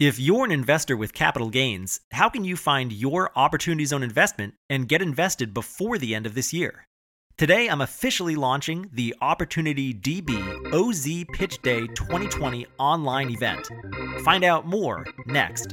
If you're an investor with capital gains, how can you find your Opportunity Zone investment and get invested before the end of this year? Today, I'm officially launching the Opportunity DB OZ Pitch Day 2020 online event. Find out more next.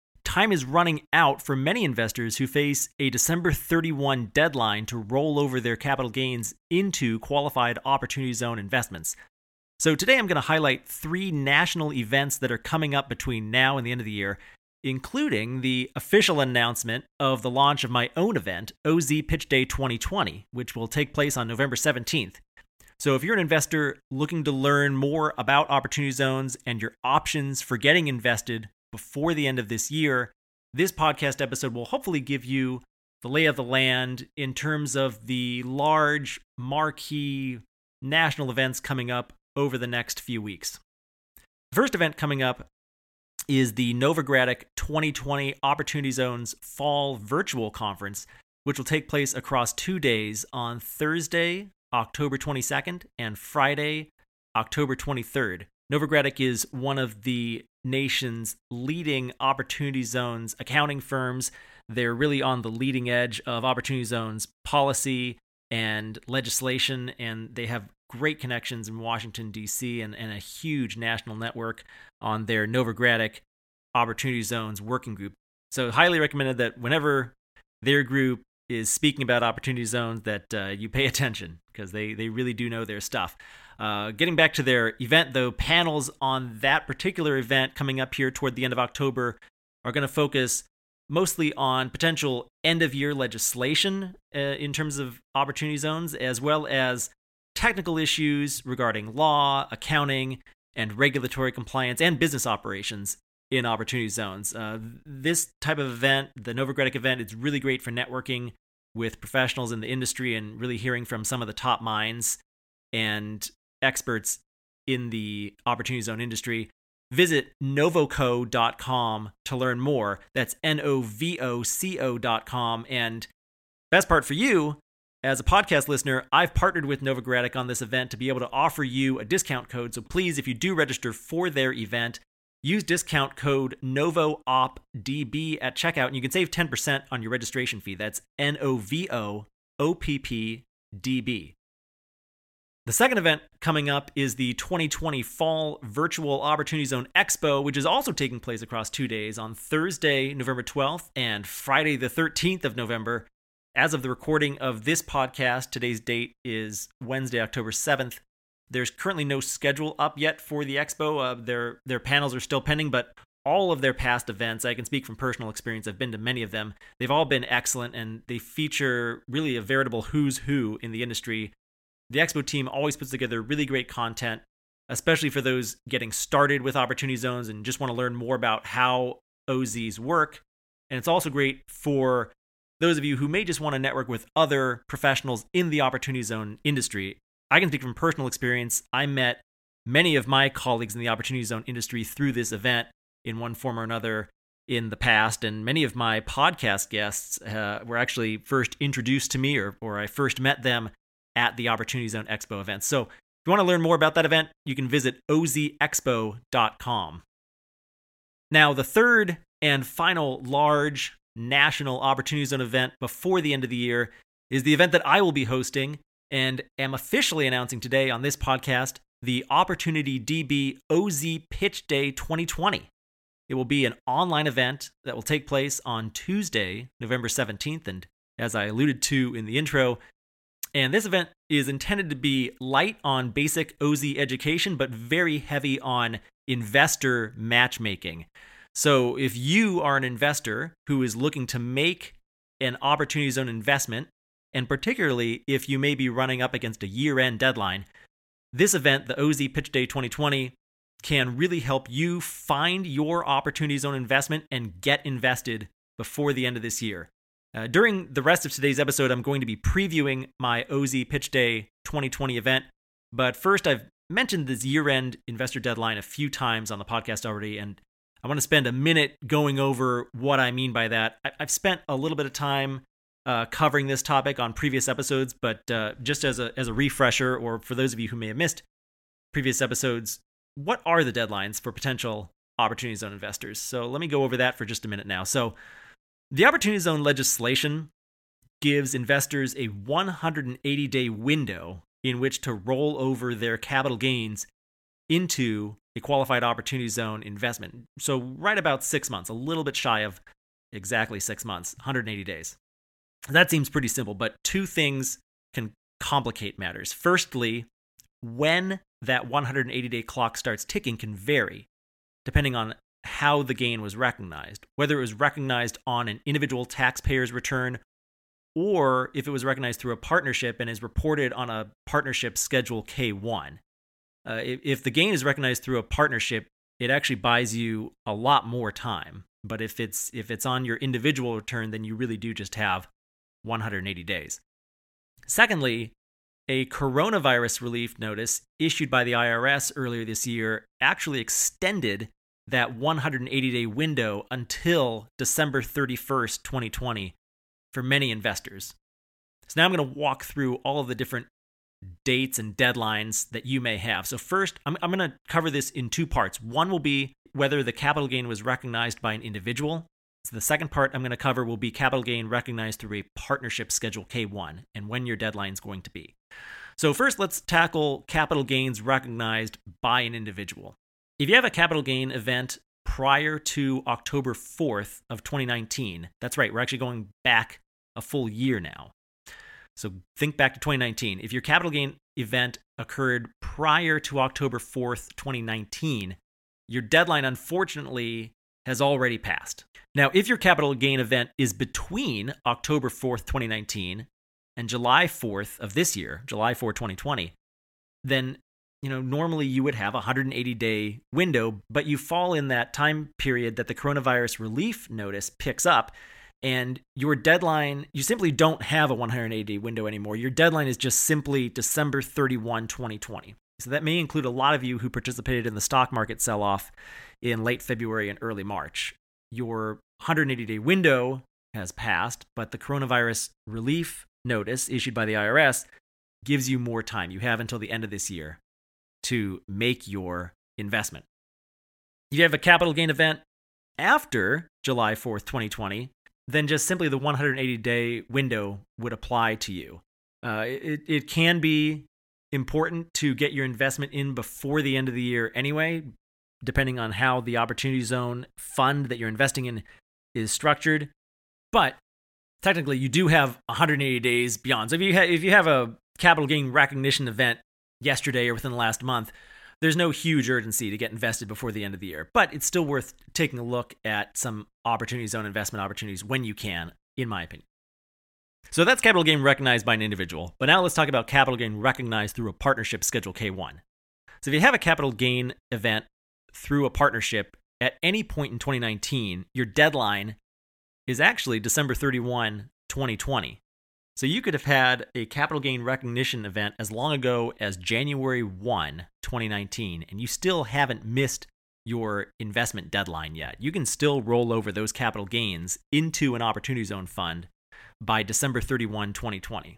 time is running out for many investors who face a December 31 deadline to roll over their capital gains into qualified Opportunity Zone investments. So, today I'm going to highlight three national events that are coming up between now and the end of the year, including the official announcement of the launch of my own event, OZ Pitch Day 2020, which will take place on November 17th. So, if you're an investor looking to learn more about opportunity zones and your options for getting invested before the end of this year, this podcast episode will hopefully give you the lay of the land in terms of the large marquee national events coming up over the next few weeks. The first event coming up is the Novogradac 2020 Opportunity Zones Fall Virtual Conference, which will take place across two days on Thursday, October 22nd, and Friday, October 23rd. Novogradac is one of the nation's leading opportunity zones accounting firms. They're really on the leading edge of opportunity zones policy and legislation, and they have great connections in Washington, D.C., and, and a huge national network on their Novogradac Opportunity Zones Working Group. So, highly recommended that whenever their group is speaking about opportunity zones, that uh, you pay attention because they, they really do know their stuff. Uh, getting back to their event, though, panels on that particular event coming up here toward the end of October are going to focus mostly on potential end of year legislation uh, in terms of opportunity zones, as well as technical issues regarding law, accounting, and regulatory compliance and business operations in opportunity zones. Uh, this type of event, the Novogradac event, it's really great for networking with professionals in the industry and really hearing from some of the top minds and experts in the opportunity zone industry. Visit novoco.com to learn more. That's N O V O C O.com. And best part for you, as a podcast listener, I've partnered with Novogradac on this event to be able to offer you a discount code. So please, if you do register for their event, use discount code NOVOOPDB at checkout and you can save 10% on your registration fee. That's N O V O O P P D B. The second event coming up is the 2020 Fall Virtual Opportunity Zone Expo, which is also taking place across two days on Thursday, November 12th, and Friday, the 13th of November. As of the recording of this podcast, today's date is Wednesday, October 7th. There's currently no schedule up yet for the expo. Uh, their their panels are still pending, but all of their past events, I can speak from personal experience. I've been to many of them. They've all been excellent, and they feature really a veritable who's who in the industry the Expo team always puts together really great content, especially for those getting started with Opportunity Zones and just want to learn more about how OZs work. And it's also great for those of you who may just want to network with other professionals in the Opportunity Zone industry. I can speak from personal experience. I met many of my colleagues in the Opportunity Zone industry through this event in one form or another in the past, and many of my podcast guests uh, were actually first introduced to me or, or I first met them at the Opportunity Zone Expo event. So if you want to learn more about that event, you can visit ozexpo.com. Now, the third and final large national Opportunity Zone event before the end of the year is the event that I will be hosting and am officially announcing today on this podcast the Opportunity DB OZ Pitch Day 2020. It will be an online event that will take place on Tuesday, November 17th. And as I alluded to in the intro, and this event is intended to be light on basic OZ education, but very heavy on investor matchmaking. So if you are an investor who is looking to make an opportunity zone investment, and particularly if you may be running up against a year end deadline, this event, the OZ Pitch Day 2020, can really help you find your opportunity zone investment and get invested before the end of this year. Uh, during the rest of today's episode, I'm going to be previewing my OZ Pitch Day 2020 event. But first, I've mentioned this year end investor deadline a few times on the podcast already, and I want to spend a minute going over what I mean by that. I- have spent a little bit of time uh, covering this topic on previous episodes, but uh, just as a, as a refresher, or for those of you who may have missed previous episodes, what are the deadlines for potential opportunity zone investors? So let me go over that for just a minute now. So, the opportunity zone legislation gives investors a 180 day window in which to roll over their capital gains into a qualified opportunity zone investment. So, right about six months, a little bit shy of exactly six months, 180 days. That seems pretty simple, but two things can complicate matters. Firstly, when that 180 day clock starts ticking can vary depending on how the gain was recognized, whether it was recognized on an individual taxpayer's return or if it was recognized through a partnership and is reported on a partnership schedule K1. Uh, if, if the gain is recognized through a partnership, it actually buys you a lot more time. But if it's if it's on your individual return, then you really do just have 180 days. Secondly, a coronavirus relief notice issued by the IRS earlier this year actually extended that 180 day window until December 31st, 2020, for many investors. So now I'm going to walk through all of the different dates and deadlines that you may have. So, first, I'm, going to cover this in two parts. One will be whether the capital gain was recognized by an individual. So, the second part I'm going to cover will be capital gain recognized through a partnership schedule K1 and when your deadline is going to be. So, first, let's tackle capital gains recognized by an individual. If you have a capital gain event prior to October 4th of 2019. That's right, we're actually going back a full year now. So think back to 2019. If your capital gain event occurred prior to October 4th, 2019, your deadline unfortunately has already passed. Now, if your capital gain event is between October 4th, 2019 and July 4th of this year, July 4, 2020, then you know, normally you would have a 180 day window, but you fall in that time period that the coronavirus relief notice picks up. And your deadline, you simply don't have a 180 day window anymore. Your deadline is just simply December 31, 2020. So that may include a lot of you who participated in the stock market sell off in late February and early March. Your 180 day window has passed, but the coronavirus relief notice issued by the IRS gives you more time. You have until the end of this year to make your investment. If you have a capital gain event after July 4th, 2020, then just simply the 180 day window would apply to you. Uh, it, it can be important to get your investment in before the end of the year anyway, depending on how the opportunity zone fund that you're investing in is structured. But technically, you do have 180 days beyond. So if you, ha- if you have a capital gain recognition event yesterday or within the last month, there's no huge urgency to get invested before the end of the year. But it's still worth taking a look at some opportunity zone investment opportunities when you can, in my opinion. So that's capital gain recognized by an individual. But now let's talk about capital gain recognized through a partnership Schedule K1. So if you have a capital gain event through a partnership at any point in 2019, your deadline is actually December 31, 2020. So you could have had a capital gain recognition event as long ago as January 1, 2019, and you still haven't missed your investment deadline yet. You can still roll over those capital gains into an opportunity zone fund by December 31, 2020.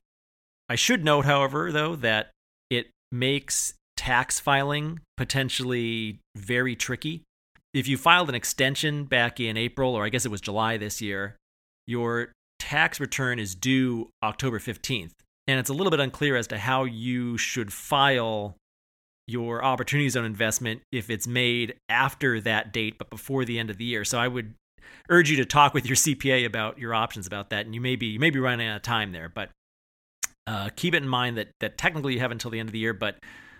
I should note, however, though, that it makes tax filing potentially very tricky. If you filed an extension back in April, or I guess it was July this year, your tax return is due October 15th. And it's a little bit unclear as to how you should file your opportunity zone investment if it's made after that date but before the end of the year. So I would urge you to talk with your CPA about your options about that. And you may be you may be running out of time there, but uh, keep it in mind that that technically you have until the end of the year, but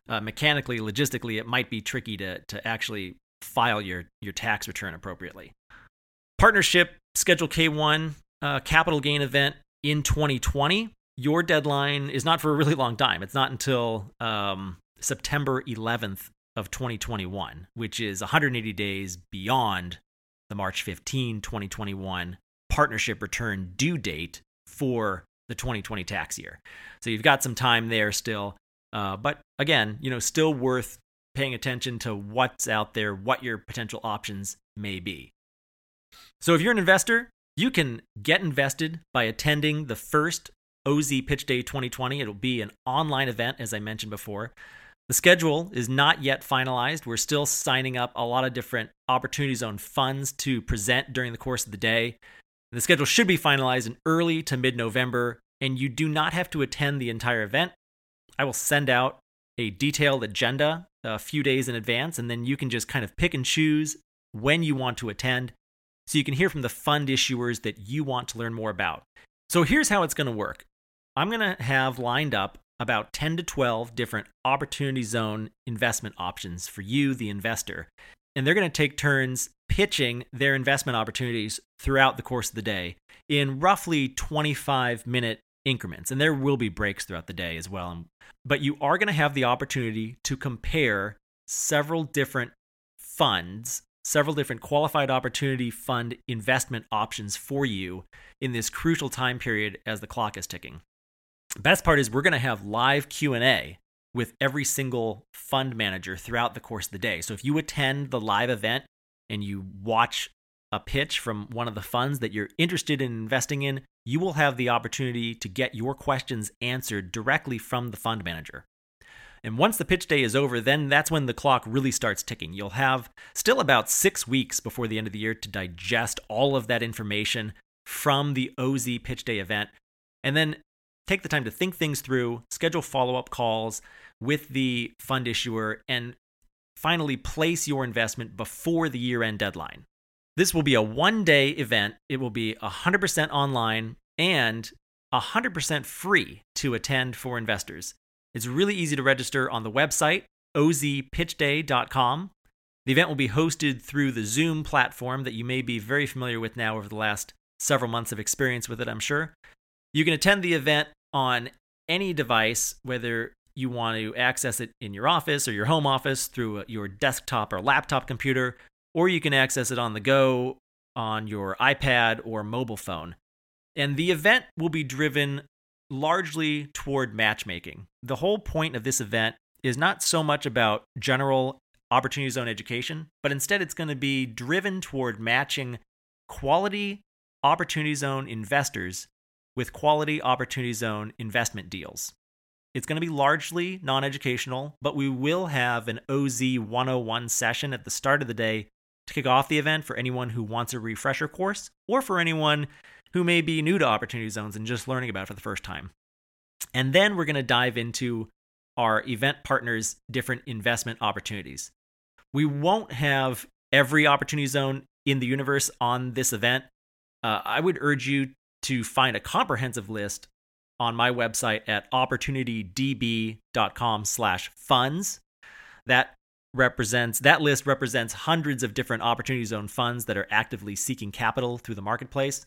uh, mechanically, logistically, it might be tricky to to actually file your your tax return appropriately. Partnership Schedule K1 uh, capital gain event in 2020, your deadline is not for a really long time. It's not until um, September 11th, of 2021, which is 180 days beyond the March 15, 2021 partnership return due date for the 2020 tax year. So you've got some time there still. Uh, but again, you know, still worth paying attention to what's out there, what your potential options may be. So if you're an investor, you can get invested by attending the first OZ Pitch Day 2020. It'll be an online event, as I mentioned before. The schedule is not yet finalized. We're still signing up a lot of different Opportunity Zone funds to present during the course of the day. The schedule should be finalized in early to mid November, and you do not have to attend the entire event. I will send out a detailed agenda a few days in advance, and then you can just kind of pick and choose when you want to attend so you can hear from the fund issuers that you want to learn more about. So here's how it's going to work I'm going to have lined up about 10 to 12 different opportunity zone investment options for you, the investor. And they're going to take turns pitching their investment opportunities throughout the course of the day in roughly 25 minute increments. And there will be breaks throughout the day as well. Um, but you are going to have the opportunity to compare several different funds several different qualified opportunity fund investment options for you in this crucial time period as the clock is ticking. Best part is we're going to have live Q&A with every single fund manager throughout the course of the day. So if you attend the live event and you watch a pitch from one of the funds that you're interested in investing in, you will have the opportunity to get your questions answered directly from the fund manager. And once the pitch day is over, then that's when the clock really starts ticking. You'll have still about six weeks before the end of the year to digest all of that information from the OZ pitch day event. And then take the time to think things through, schedule follow up calls with the fund issuer, and finally place your investment before the year end deadline. This will be a one day event. It will be 100% online and 100% free to attend for investors. It's really easy to register on the website, ozpitchday.com. The event will be hosted through the Zoom platform that you may be very familiar with now over the last several months of experience with it, I'm sure. You can attend the event on any device, whether you want to access it in your office or your home office through uh, your desktop or laptop computer, or you can access it on the go on your iPad or mobile phone. And the event will be driven largely toward matchmaking. The whole point of this event is not so much about general opportunity zone education, but instead it's going to be driven toward matching quality opportunity zone investors with quality opportunity zone investment deals. It's going to be largely non educational, but we will have an OZ 101 session at the start of the day to kick off the event for anyone who wants a refresher course or for anyone who may be new to opportunity zones and just learning about it for the first time. And then we're going to dive into our event partners' different investment opportunities. We won't have every opportunity zone in the universe on this event. Uh, I would urge you to find a comprehensive list on my website at opportunitydb.com slash funds. That represents that list represents hundreds of different opportunity zone funds that are actively seeking capital through the marketplace.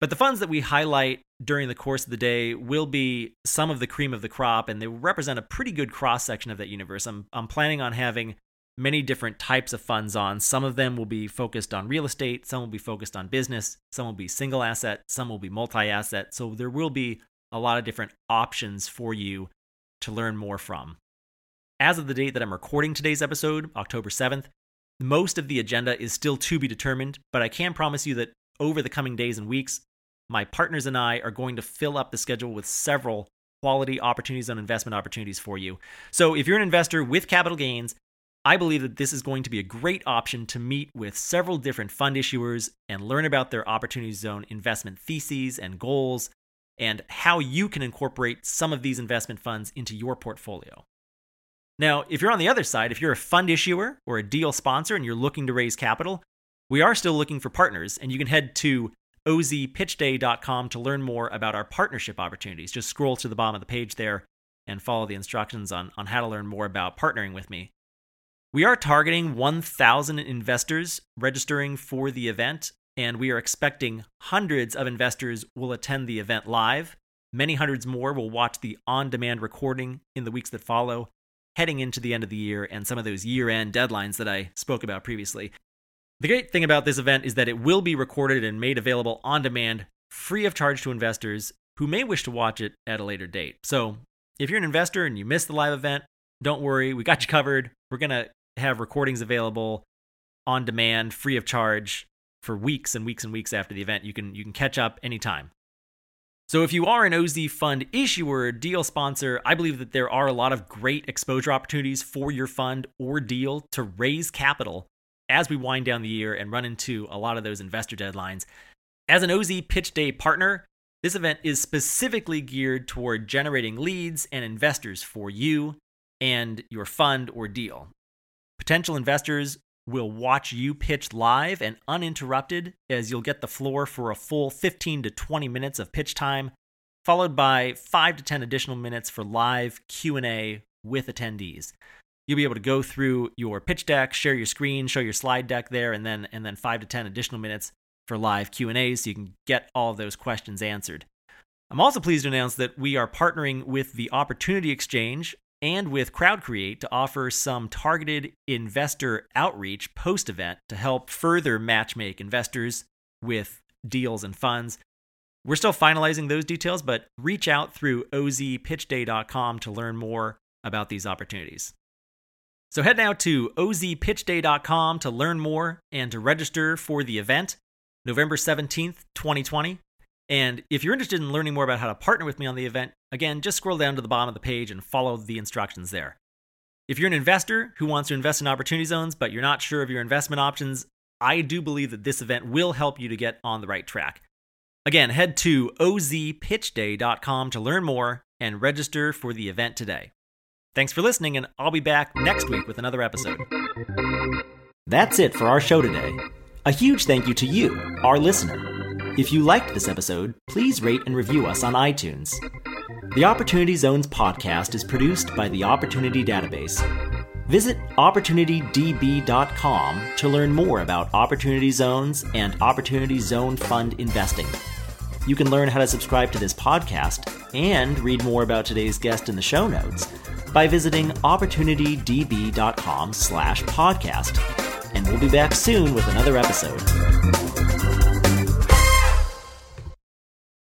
But the funds that we highlight during the course of the day will be some of the cream of the crop, and they represent a pretty good cross section of that universe. I'm, I'm planning on having many different types of funds on. Some of them will be focused on real estate, some will be focused on business, some will be single asset, some will be multi asset. So there will be a lot of different options for you to learn more from. As of the date that I'm recording today's episode, October 7th, most of the agenda is still to be determined, but I can promise you that over the coming days and weeks, my partners and I are going to fill up the schedule with several quality opportunities and investment opportunities for you. So if you're an investor with capital gains, I believe that this is going to be a great option to meet with several different fund issuers and learn about their opportunity zone investment theses and goals and how you can incorporate some of these investment funds into your portfolio. Now, if you're on the other side, if you're a fund issuer or a deal sponsor and you're looking to raise capital, we are still looking for partners, and you can head to ozpitchday.com to learn more about our partnership opportunities. Just scroll to the bottom of the page there and follow the instructions on, on how to learn more about partnering with me. We are targeting 1,000 investors registering for the event, and we are expecting hundreds of investors will attend the event live. Many hundreds more will watch the on demand recording in the weeks that follow. heading into the end of the year and some of those year end deadlines that I spoke about previously. The great thing about this event is that it will be recorded and made available on demand, free of charge to investors who may wish to watch it at a later date. So, if you're an investor and you missed the live event, don't worry, we got you covered. We're going to have recordings available on demand, free of charge for weeks and weeks and weeks after the event. You can you can catch up anytime. So if you are an OZ fund issuer, deal sponsor, I believe that there are a lot of great exposure opportunities for your fund or deal to raise capital as we wind down the year and run into a lot of those investor deadlines. As an OZ Pitch Day partner, this event is specifically geared toward generating leads and investors for you and your fund or deal. Potential investors will watch you pitch live and uninterrupted as you'll get the floor for a full 15 to 20 minutes of pitch time, followed by 5 to 10 additional minutes for live Q&A with attendees. You'll be able to go through your pitch deck, share your screen, show your slide deck there, and then and then five to ten additional minutes for live Q and A's, so you can get all those questions answered. I'm also pleased to announce that we are partnering with the Opportunity Exchange and with CrowdCreate to offer some targeted investor outreach post event to help further matchmake investors with deals and funds. We're still finalizing those details, but reach out through ozpitchday.com to learn more about these opportunities. So head now to ozpitchday.com to learn more and to register for the event, November 17th, 2020. And if you're interested in learning more about how to partner with me on the event, again, just scroll down to the bottom of the page and follow the instructions there. If you're an investor who wants to invest in opportunity zones, but you're not sure of your investment options, I do believe that this event will help you to get on the right track. Again, head to ozpitchday.com to learn more and register for the event today. Thanks for listening, and I'll be back next week with another episode. That's it for our show today. A huge thank you to you, our listener. If you liked this episode, please rate and review us on iTunes. The Opportunity Zones podcast is produced by the Opportunity Database. Visit OpportunityDB.com to learn more about Opportunity Zones and Opportunity Zone Fund investing. You can learn how to subscribe to this podcast and read more about today's guest in the show notes by visiting opportunitydb.com slash podcast. And we'll be back soon with another episode.